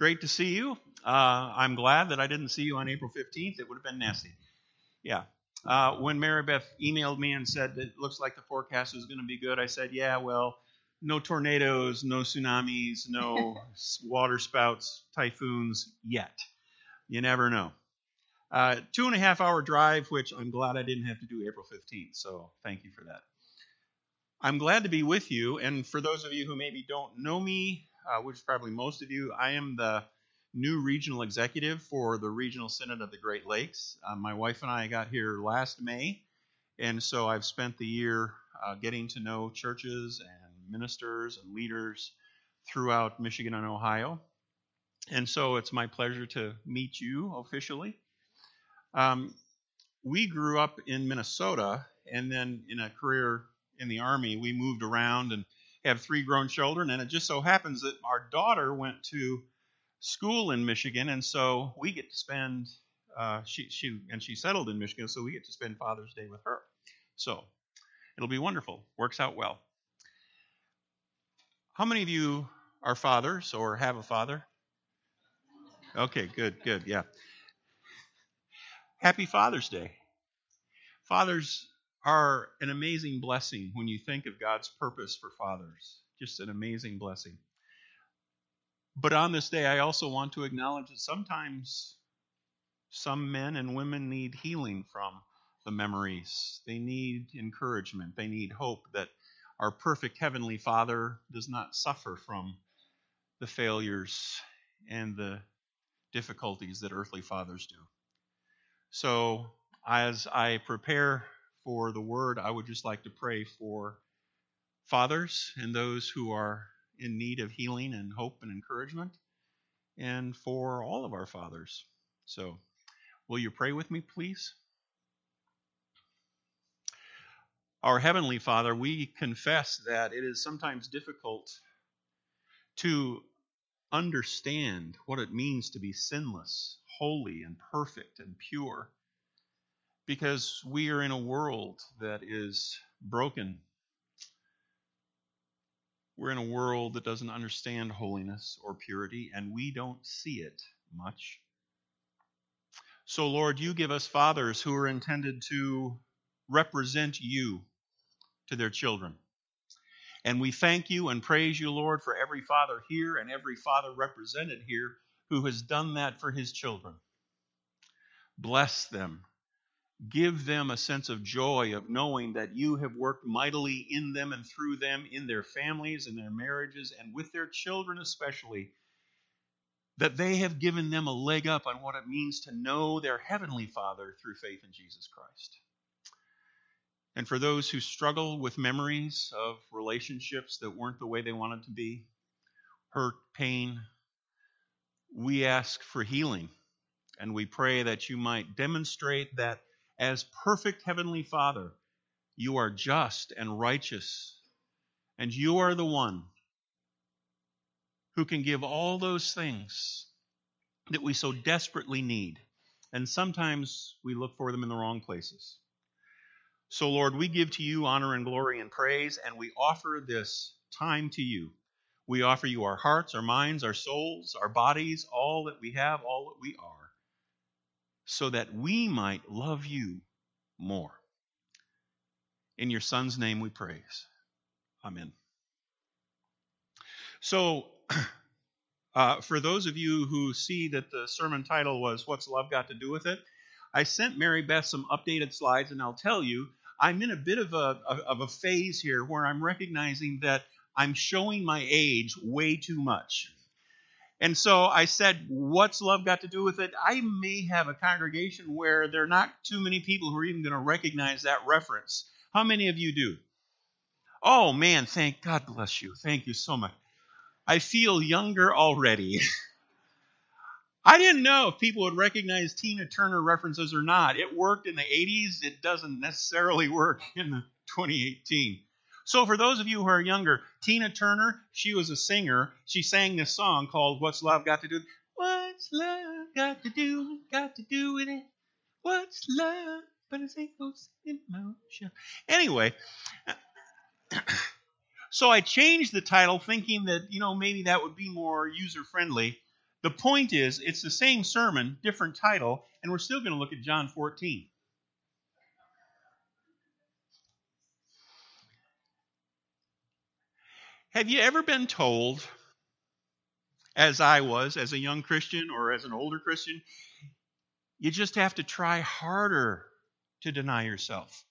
Great to see you. Uh, I'm glad that I didn't see you on April 15th. It would have been nasty. Yeah. Uh, when Mary Beth emailed me and said it looks like the forecast is going to be good, I said, yeah, well, no tornadoes, no tsunamis, no water spouts, typhoons yet. You never know. Uh, two and a half hour drive, which I'm glad I didn't have to do April 15th. So thank you for that. I'm glad to be with you. And for those of you who maybe don't know me, uh, which is probably most of you, I am the new regional executive for the Regional Synod of the Great Lakes. Uh, my wife and I got here last May, and so I've spent the year uh, getting to know churches and ministers and leaders throughout Michigan and Ohio. And so it's my pleasure to meet you officially. Um, we grew up in Minnesota, and then in a career in the Army, we moved around and have three grown children, and it just so happens that our daughter went to school in Michigan, and so we get to spend. Uh, she she and she settled in Michigan, so we get to spend Father's Day with her. So it'll be wonderful. Works out well. How many of you are fathers or have a father? Okay, good, good, yeah. Happy Father's Day. Fathers are an amazing blessing when you think of God's purpose for fathers. Just an amazing blessing. But on this day, I also want to acknowledge that sometimes some men and women need healing from the memories. They need encouragement. They need hope that our perfect Heavenly Father does not suffer from the failures and the difficulties that earthly fathers do. So, as I prepare for the word, I would just like to pray for fathers and those who are in need of healing and hope and encouragement, and for all of our fathers. So, will you pray with me, please? Our Heavenly Father, we confess that it is sometimes difficult to understand what it means to be sinless, holy, and perfect and pure because we are in a world that is broken. We're in a world that doesn't understand holiness or purity, and we don't see it much. So, Lord, you give us fathers who are intended to represent you to their children. And we thank you and praise you, Lord, for every father here and every father represented here who has done that for his children. Bless them Give them a sense of joy of knowing that you have worked mightily in them and through them, in their families, and their marriages, and with their children especially. That they have given them a leg up on what it means to know their Heavenly Father through faith in Jesus Christ. And for those who struggle with memories of relationships that weren't the way they wanted to be, hurt, pain, we ask for healing. And we pray that you might demonstrate that as perfect Heavenly Father, you are just and righteous, and you are the one who can give all those things that we so desperately need. And sometimes we look for them in the wrong places. So, Lord, we give to you honor and glory and praise, and we offer this time to you. We offer you our hearts, our minds, our souls, our bodies, all that we have, all that we are so that we might love you more. In your Son's name we praise. Amen. So, uh, for those of you who see that the sermon title was What's Love Got to Do with It? I sent Mary Beth some updated slides, and I'll tell you, I'm in a bit of a, of a phase here where I'm recognizing that I'm showing my age way too much. And so I said, What's love got to do with it? I may have a congregation where there are not too many people who are even going to recognize that reference. How many of you do? Oh, man, thank God bless you. Thank you so much. I feel younger already. I didn't know if people would recognize Tina Turner references or not. It worked in the 80s, it doesn't necessarily work in 2018. So, for those of you who are younger, Tina Turner, she was a singer. She sang this song called What's Love Got to Do? With it? What's love got to do? Got to do with it? What's love? But it's echoes in motion. Anyway, so I changed the title thinking that, you know, maybe that would be more user friendly. The point is, it's the same sermon, different title, and we're still going to look at John 14. Have you ever been told, as I was, as a young Christian or as an older Christian, you just have to try harder to deny yourself?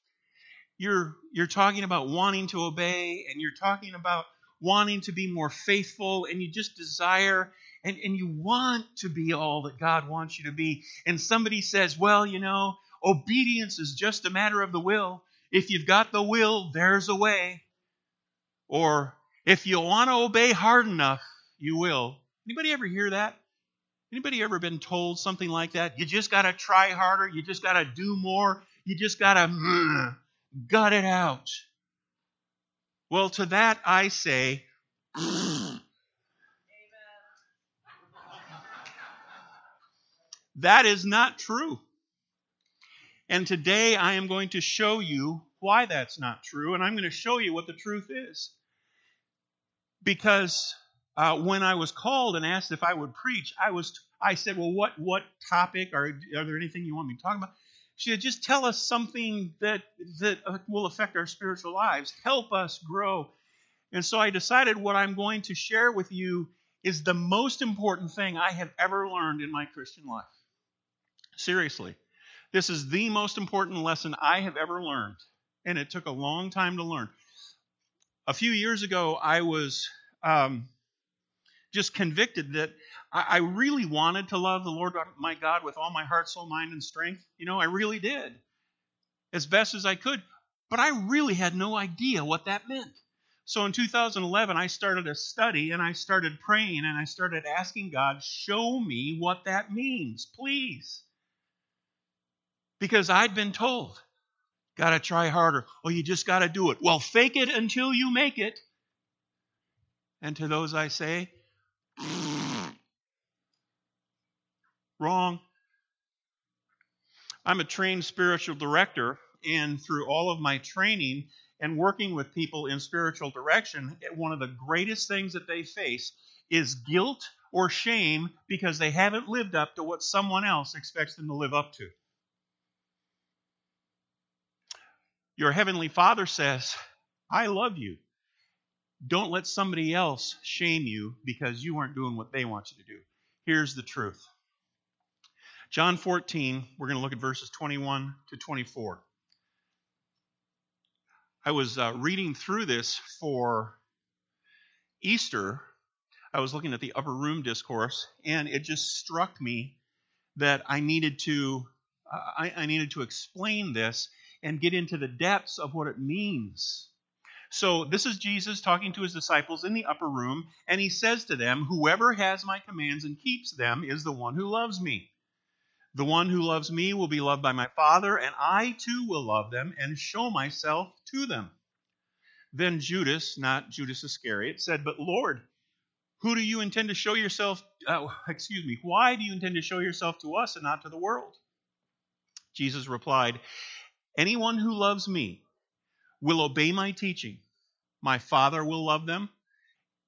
You're, you're talking about wanting to obey, and you're talking about wanting to be more faithful, and you just desire and, and you want to be all that God wants you to be. And somebody says, well, you know, obedience is just a matter of the will. If you've got the will, there's a way. Or if you want to obey hard enough, you will. Anybody ever hear that? Anybody ever been told something like that? You just got to try harder. You just got to do more. You just got to gut it out. Well, to that I say, that is not true. And today I am going to show you why that's not true, and I'm going to show you what the truth is because uh, when I was called and asked if I would preach, I was I said, "Well, what what topic or are there anything you want me to talk about?" She said, "Just tell us something that that uh, will affect our spiritual lives. Help us grow." And so I decided what I'm going to share with you is the most important thing I have ever learned in my Christian life. Seriously, this is the most important lesson I have ever learned, and it took a long time to learn a few years ago, I was um, just convicted that I, I really wanted to love the Lord my God with all my heart, soul, mind, and strength. You know, I really did, as best as I could. But I really had no idea what that meant. So in 2011, I started a study and I started praying and I started asking God, show me what that means, please. Because I'd been told Got to try harder. Oh, you just got to do it. Well, fake it until you make it. And to those I say, wrong. I'm a trained spiritual director, and through all of my training and working with people in spiritual direction, eh, one of the greatest things that they face is guilt or shame because they haven't lived up to what someone else expects them to live up to. Your heavenly Father says, I love you. Don't let somebody else shame you because you aren't doing what they want you to do. Here's the truth. John 14, we're going to look at verses 21 to 24. I was uh, reading through this for Easter. I was looking at the upper room discourse, and it just struck me that I needed to uh, I, I needed to explain this and get into the depths of what it means. So, this is Jesus talking to his disciples in the upper room, and he says to them, Whoever has my commands and keeps them is the one who loves me. The one who loves me will be loved by my Father, and I too will love them and show myself to them. Then Judas, not Judas Iscariot, said, But Lord, who do you intend to show yourself? Uh, excuse me, why do you intend to show yourself to us and not to the world? Jesus replied, Anyone who loves me will obey my teaching. My Father will love them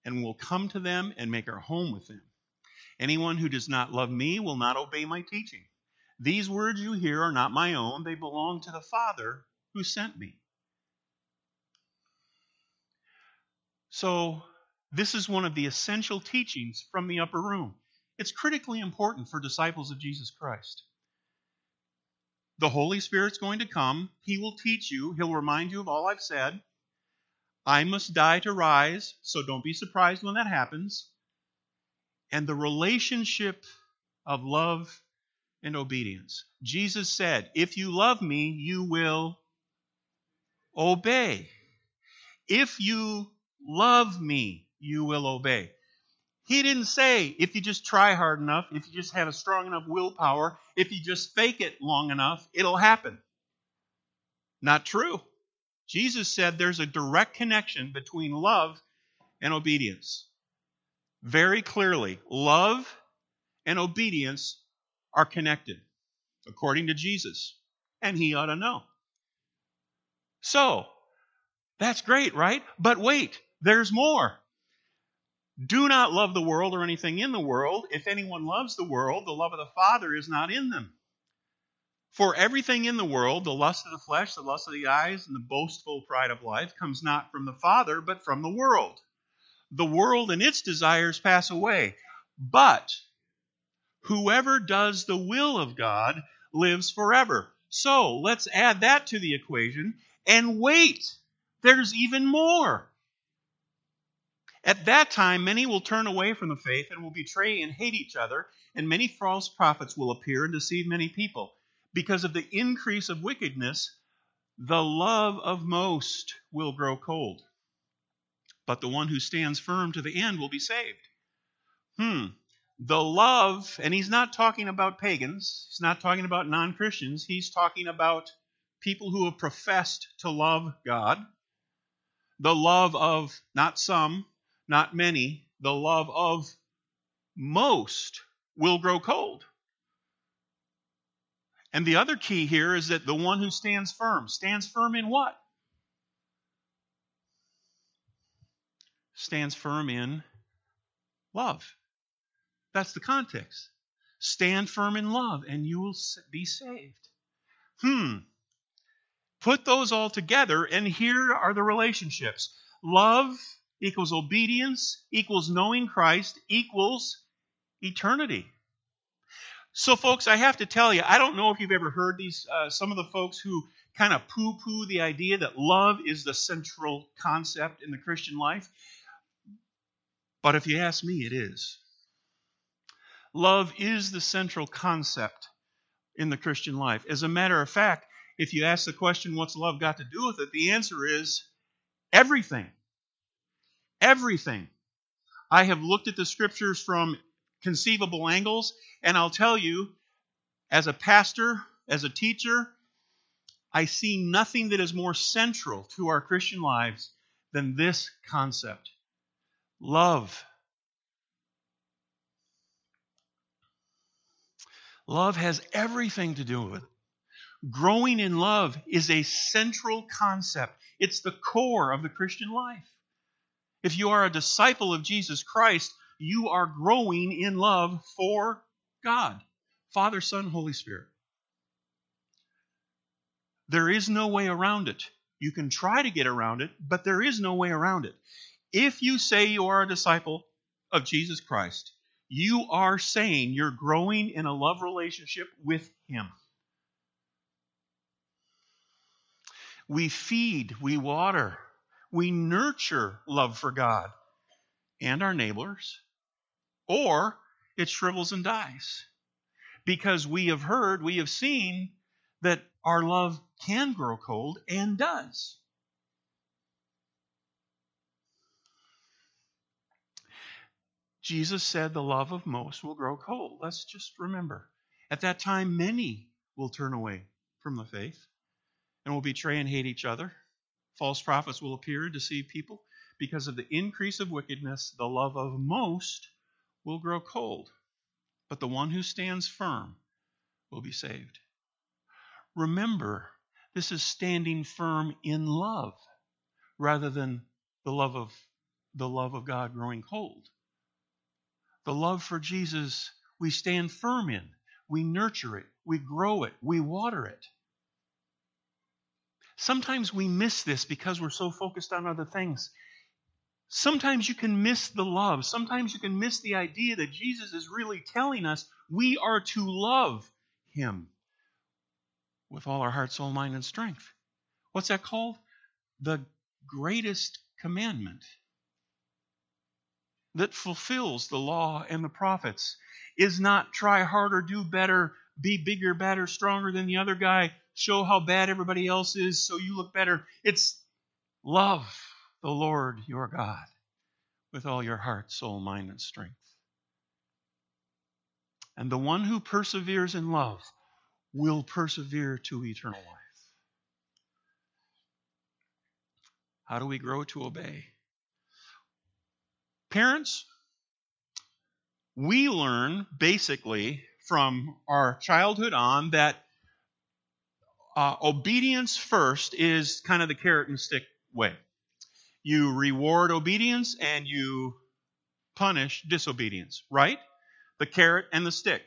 and will come to them and make our home with them. Anyone who does not love me will not obey my teaching. These words you hear are not my own, they belong to the Father who sent me. So, this is one of the essential teachings from the upper room. It's critically important for disciples of Jesus Christ. The Holy Spirit's going to come. He will teach you. He'll remind you of all I've said. I must die to rise, so don't be surprised when that happens. And the relationship of love and obedience. Jesus said, If you love me, you will obey. If you love me, you will obey. He didn't say if you just try hard enough, if you just have a strong enough willpower, if you just fake it long enough, it'll happen. Not true. Jesus said there's a direct connection between love and obedience. Very clearly, love and obedience are connected, according to Jesus. And he ought to know. So, that's great, right? But wait, there's more. Do not love the world or anything in the world. If anyone loves the world, the love of the Father is not in them. For everything in the world, the lust of the flesh, the lust of the eyes, and the boastful pride of life, comes not from the Father, but from the world. The world and its desires pass away. But whoever does the will of God lives forever. So let's add that to the equation and wait. There's even more. At that time, many will turn away from the faith and will betray and hate each other, and many false prophets will appear and deceive many people. Because of the increase of wickedness, the love of most will grow cold. But the one who stands firm to the end will be saved. Hmm. The love, and he's not talking about pagans, he's not talking about non Christians, he's talking about people who have professed to love God. The love of not some, not many, the love of most will grow cold. And the other key here is that the one who stands firm stands firm in what? Stands firm in love. That's the context. Stand firm in love and you will be saved. Hmm. Put those all together, and here are the relationships love equals obedience equals knowing Christ equals eternity. So, folks, I have to tell you, I don't know if you've ever heard these, uh, some of the folks who kind of poo poo the idea that love is the central concept in the Christian life. But if you ask me, it is. Love is the central concept in the Christian life. As a matter of fact, if you ask the question, what's love got to do with it? The answer is everything. Everything. I have looked at the scriptures from conceivable angles, and I'll tell you, as a pastor, as a teacher, I see nothing that is more central to our Christian lives than this concept love. Love has everything to do with it. Growing in love is a central concept, it's the core of the Christian life. If you are a disciple of Jesus Christ, you are growing in love for God Father, Son, Holy Spirit. There is no way around it. You can try to get around it, but there is no way around it. If you say you are a disciple of Jesus Christ, you are saying you're growing in a love relationship with Him. We feed, we water, we nurture love for God and our neighbors or it shrivels and dies. Because we have heard, we have seen that our love can grow cold and does. Jesus said the love of most will grow cold. Let's just remember. At that time, many will turn away from the faith and will betray and hate each other. False prophets will appear and deceive people. Because of the increase of wickedness, the love of most will grow cold, but the one who stands firm will be saved. Remember, this is standing firm in love rather than the love of the love of God growing cold. The love for Jesus we stand firm in. We nurture it, we grow it, we water it. Sometimes we miss this because we're so focused on other things. Sometimes you can miss the love. Sometimes you can miss the idea that Jesus is really telling us we are to love him with all our heart, soul, mind, and strength. What's that called? The greatest commandment that fulfills the law and the prophets is not try harder, do better, be bigger, better, stronger than the other guy, show how bad everybody else is so you look better. It's love the Lord your God with all your heart, soul, mind, and strength. And the one who perseveres in love will persevere to eternal life. How do we grow to obey? Parents, we learn basically from our childhood on that uh, obedience first is kind of the carrot and stick way. You reward obedience and you punish disobedience, right? The carrot and the stick.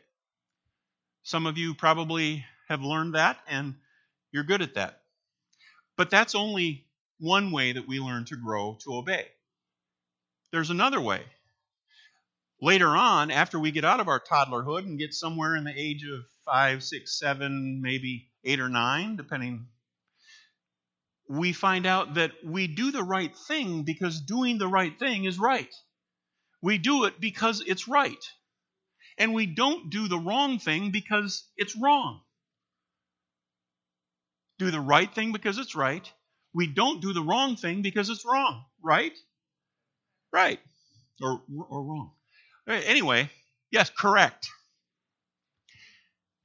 Some of you probably have learned that and you're good at that. But that's only one way that we learn to grow to obey. There's another way. Later on, after we get out of our toddlerhood and get somewhere in the age of five, six, seven, maybe eight or nine, depending, we find out that we do the right thing because doing the right thing is right. We do it because it's right. And we don't do the wrong thing because it's wrong. Do the right thing because it's right. We don't do the wrong thing because it's wrong, right? Right. Or, or wrong. Anyway, yes, correct.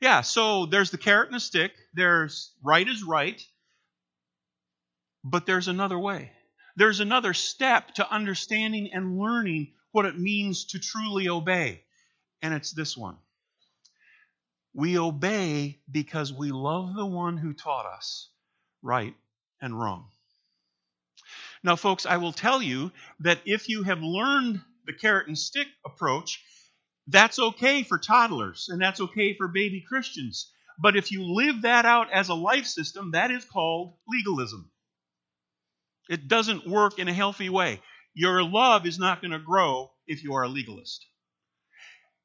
Yeah, so there's the carrot and the stick. There's right is right. But there's another way. There's another step to understanding and learning what it means to truly obey. And it's this one we obey because we love the one who taught us right and wrong. Now, folks, I will tell you that if you have learned the carrot and stick approach, that's okay for toddlers and that's okay for baby Christians. But if you live that out as a life system, that is called legalism. It doesn't work in a healthy way. Your love is not going to grow if you are a legalist.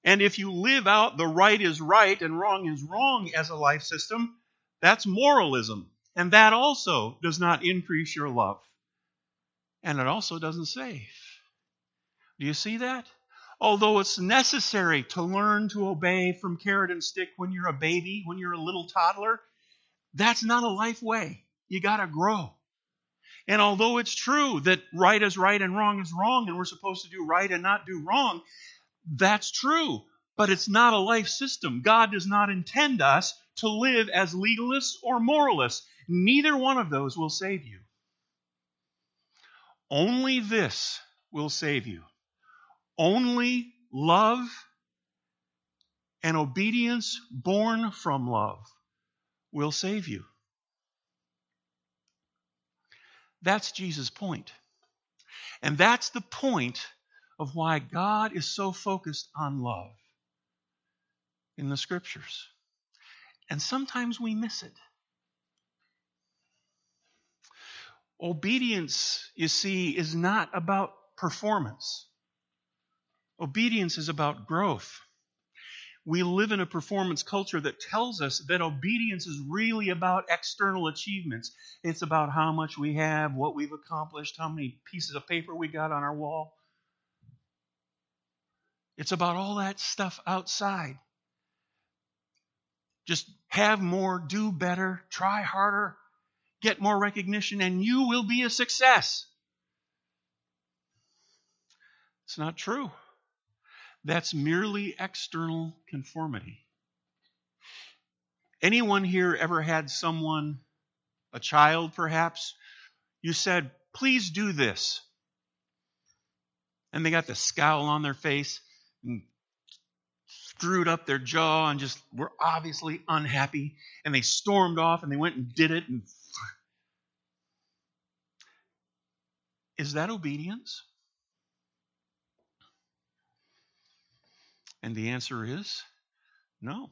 And if you live out the right is right and wrong is wrong as a life system, that's moralism. And that also does not increase your love. And it also doesn't save. Do you see that? Although it's necessary to learn to obey from carrot and stick when you're a baby, when you're a little toddler, that's not a life way. You got to grow. And although it's true that right is right and wrong is wrong, and we're supposed to do right and not do wrong, that's true, but it's not a life system. God does not intend us to live as legalists or moralists. Neither one of those will save you. Only this will save you. Only love and obedience born from love will save you. That's Jesus' point. And that's the point of why God is so focused on love in the scriptures. And sometimes we miss it. Obedience, you see, is not about performance. Obedience is about growth. We live in a performance culture that tells us that obedience is really about external achievements. It's about how much we have, what we've accomplished, how many pieces of paper we got on our wall. It's about all that stuff outside. Just have more, do better, try harder, get more recognition, and you will be a success. It's not true. That's merely external conformity. Anyone here ever had someone, a child perhaps, you said, please do this. And they got the scowl on their face and screwed up their jaw and just were obviously unhappy. And they stormed off and they went and did it. And is that obedience? And the answer is no.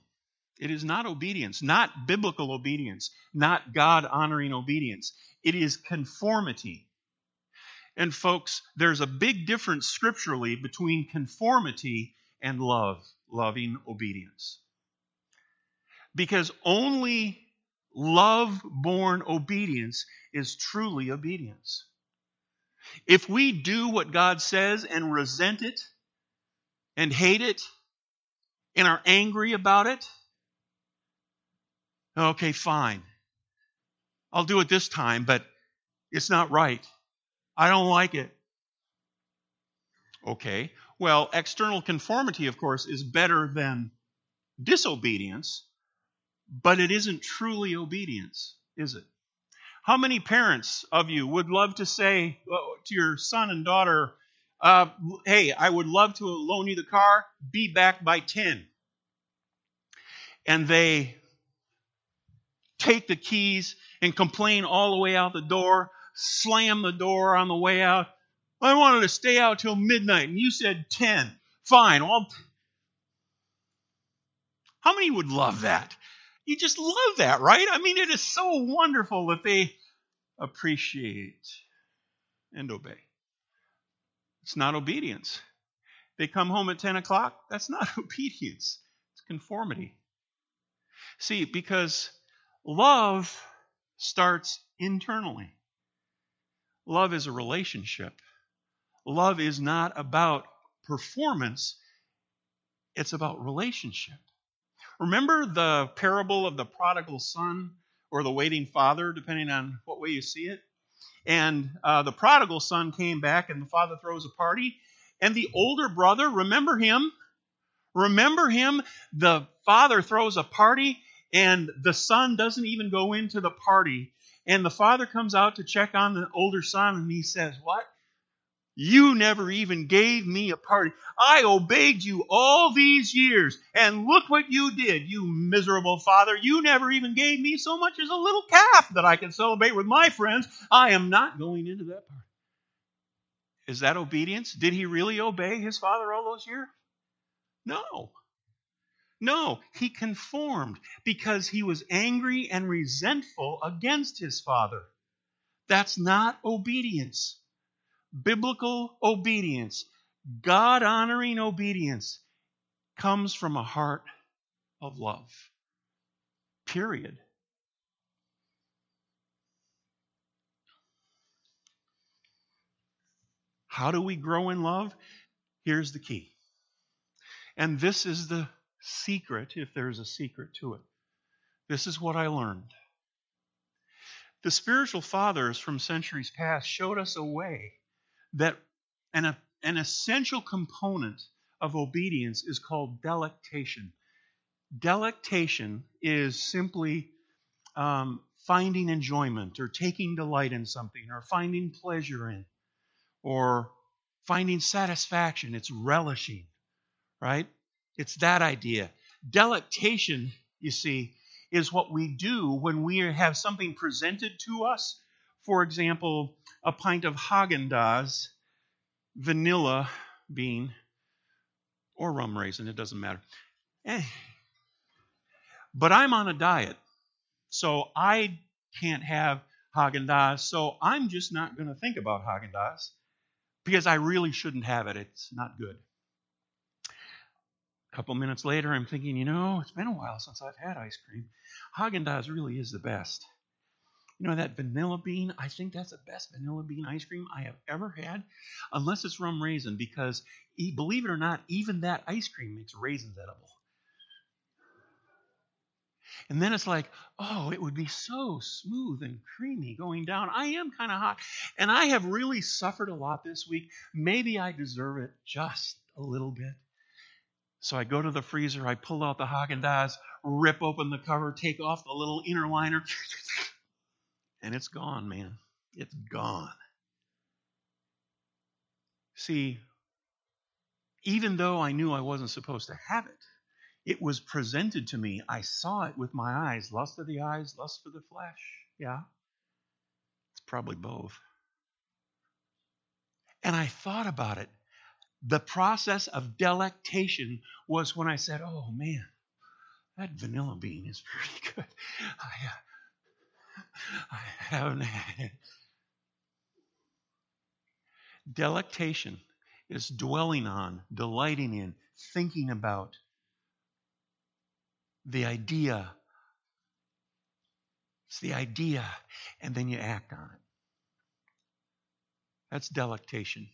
It is not obedience, not biblical obedience, not God honoring obedience. It is conformity. And folks, there's a big difference scripturally between conformity and love, loving obedience. Because only love born obedience is truly obedience. If we do what God says and resent it and hate it and are angry about it, okay, fine. I'll do it this time, but it's not right. I don't like it. Okay. Well, external conformity, of course, is better than disobedience, but it isn't truly obedience, is it? How many parents of you would love to say uh, to your son and daughter, uh, hey, I would love to loan you the car, be back by 10? And they take the keys and complain all the way out the door, slam the door on the way out. I wanted to stay out till midnight, and you said 10. Fine. Well, how many would love that? You just love that, right? I mean, it is so wonderful that they appreciate and obey. It's not obedience. They come home at 10 o'clock. That's not obedience, it's conformity. See, because love starts internally. Love is a relationship. Love is not about performance, it's about relationship. Remember the parable of the prodigal son or the waiting father, depending on what way you see it? And uh, the prodigal son came back, and the father throws a party. And the older brother, remember him? Remember him? The father throws a party, and the son doesn't even go into the party. And the father comes out to check on the older son, and he says, What? You never even gave me a party. I obeyed you all these years, and look what you did, you miserable father. You never even gave me so much as a little calf that I can celebrate with my friends. I am not going into that party. Is that obedience? Did he really obey his father all those years? No. No, he conformed because he was angry and resentful against his father. That's not obedience biblical obedience, God honoring obedience, comes from a heart of love. Period. How do we grow in love? Here's the key. And this is the secret, if there's a secret to it. This is what I learned. The spiritual fathers from centuries past showed us a way that an, an essential component of obedience is called delectation. Delectation is simply um, finding enjoyment or taking delight in something or finding pleasure in or finding satisfaction. It's relishing, right? It's that idea. Delectation, you see, is what we do when we have something presented to us for example, a pint of Haagen Dazs, vanilla bean, or rum raisin, it doesn't matter. Eh. But I'm on a diet, so I can't have Haagen Dazs, so I'm just not going to think about Haagen Dazs because I really shouldn't have it. It's not good. A couple minutes later, I'm thinking, you know, it's been a while since I've had ice cream. Haagen Dazs really is the best. You know that vanilla bean? I think that's the best vanilla bean ice cream I have ever had, unless it's rum raisin, because believe it or not, even that ice cream makes raisins edible. And then it's like, oh, it would be so smooth and creamy going down. I am kind of hot. And I have really suffered a lot this week. Maybe I deserve it just a little bit. So I go to the freezer, I pull out the Haagen Dazs, rip open the cover, take off the little inner liner, and it's gone, man. It's gone. See, even though I knew I wasn't supposed to have it, it was presented to me. I saw it with my eyes lust of the eyes, lust for the flesh. Yeah. It's probably both. And I thought about it. The process of delectation was when I said, oh man, that vanilla bean is pretty good. I, uh, I haven't had. Delectation is dwelling on, delighting in, thinking about the idea. It's the idea, and then you act on it. That's delectation.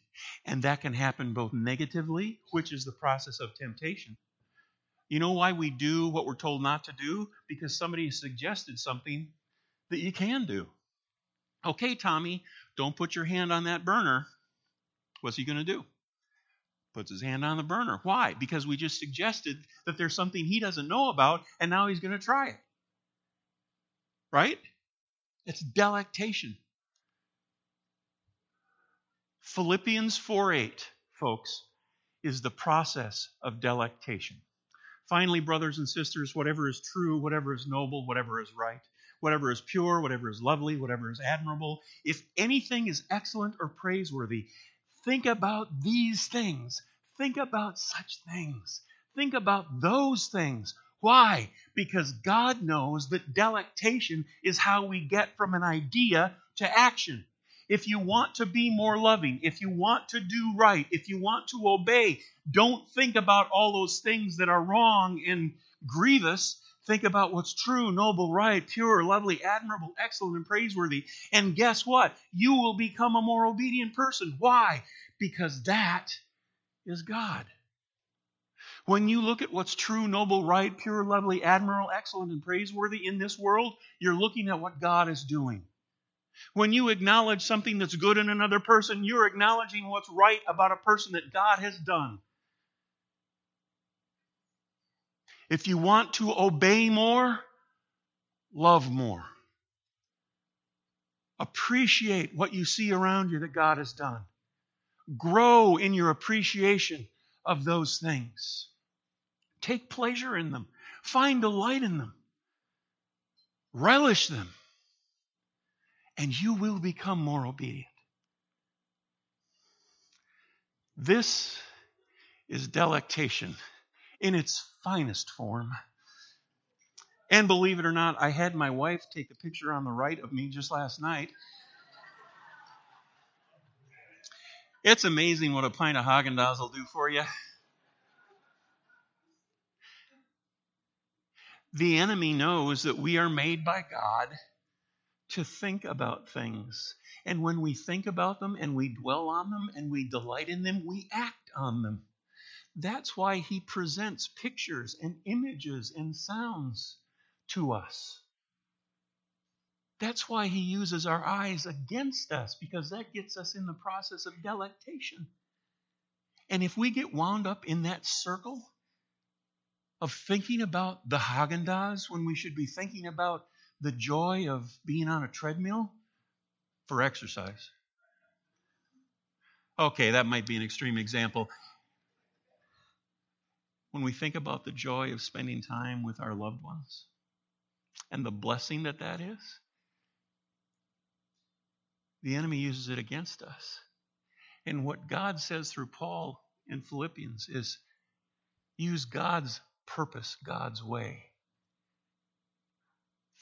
And that can happen both negatively, which is the process of temptation. You know why we do what we're told not to do? Because somebody suggested something that you can do. Okay, Tommy, don't put your hand on that burner. What's he going to do? Puts his hand on the burner. Why? Because we just suggested that there's something he doesn't know about, and now he's going to try it. Right? It's delectation. Philippians 4 8, folks, is the process of delectation. Finally, brothers and sisters, whatever is true, whatever is noble, whatever is right, whatever is pure, whatever is lovely, whatever is admirable, if anything is excellent or praiseworthy, Think about these things. Think about such things. Think about those things. Why? Because God knows that delectation is how we get from an idea to action. If you want to be more loving, if you want to do right, if you want to obey, don't think about all those things that are wrong and grievous. Think about what's true, noble, right, pure, lovely, admirable, excellent, and praiseworthy. And guess what? You will become a more obedient person. Why? Because that is God. When you look at what's true, noble, right, pure, lovely, admirable, excellent, and praiseworthy in this world, you're looking at what God is doing. When you acknowledge something that's good in another person, you're acknowledging what's right about a person that God has done. If you want to obey more, love more. Appreciate what you see around you that God has done. Grow in your appreciation of those things. Take pleasure in them. Find delight in them. Relish them. And you will become more obedient. This is delectation in its finest form. And believe it or not, I had my wife take a picture on the right of me just last night. It's amazing what a pint of Haagen Dazs will do for you. The enemy knows that we are made by God to think about things. And when we think about them and we dwell on them and we delight in them, we act on them. That's why he presents pictures and images and sounds to us. That's why he uses our eyes against us, because that gets us in the process of delectation. And if we get wound up in that circle of thinking about the Haagen when we should be thinking about the joy of being on a treadmill for exercise. Okay, that might be an extreme example when we think about the joy of spending time with our loved ones and the blessing that that is, the enemy uses it against us. And what God says through Paul in Philippians is use God's purpose, God's way.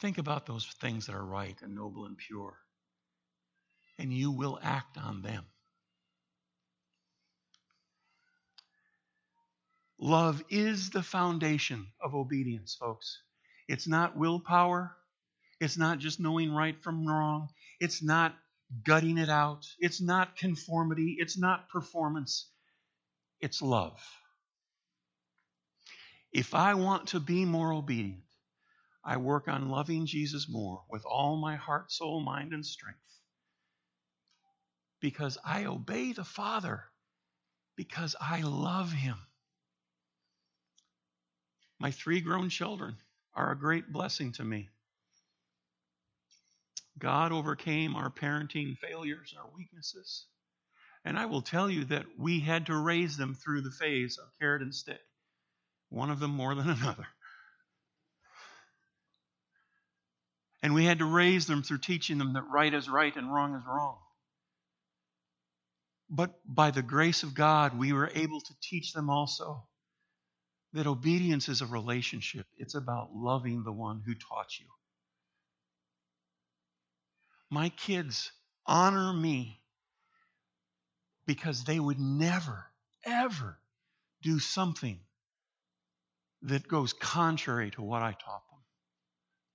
Think about those things that are right and noble and pure, and you will act on them. Love is the foundation of obedience, folks. It's not willpower. It's not just knowing right from wrong. It's not gutting it out. It's not conformity. It's not performance. It's love. If I want to be more obedient, I work on loving Jesus more with all my heart, soul, mind, and strength. Because I obey the Father, because I love Him. My three grown children are a great blessing to me. God overcame our parenting failures, our weaknesses. And I will tell you that we had to raise them through the phase of carrot and stick, one of them more than another. And we had to raise them through teaching them that right is right and wrong is wrong. But by the grace of God, we were able to teach them also that obedience is a relationship. It's about loving the one who taught you. My kids honor me because they would never, ever do something that goes contrary to what I taught them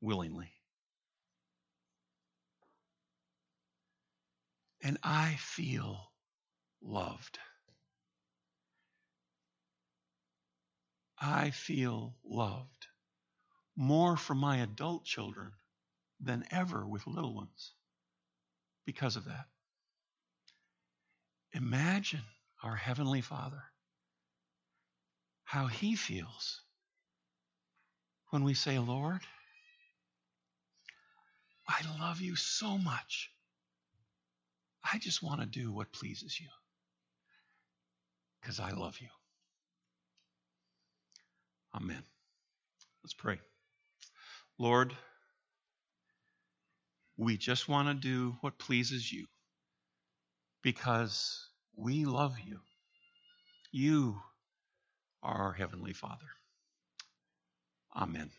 willingly. And I feel loved. I feel loved more from my adult children than ever with little ones because of that. Imagine our Heavenly Father, how He feels when we say, Lord, I love you so much. I just want to do what pleases you because I love you. Amen. Let's pray. Lord, we just want to do what pleases you because we love you. You are our Heavenly Father. Amen.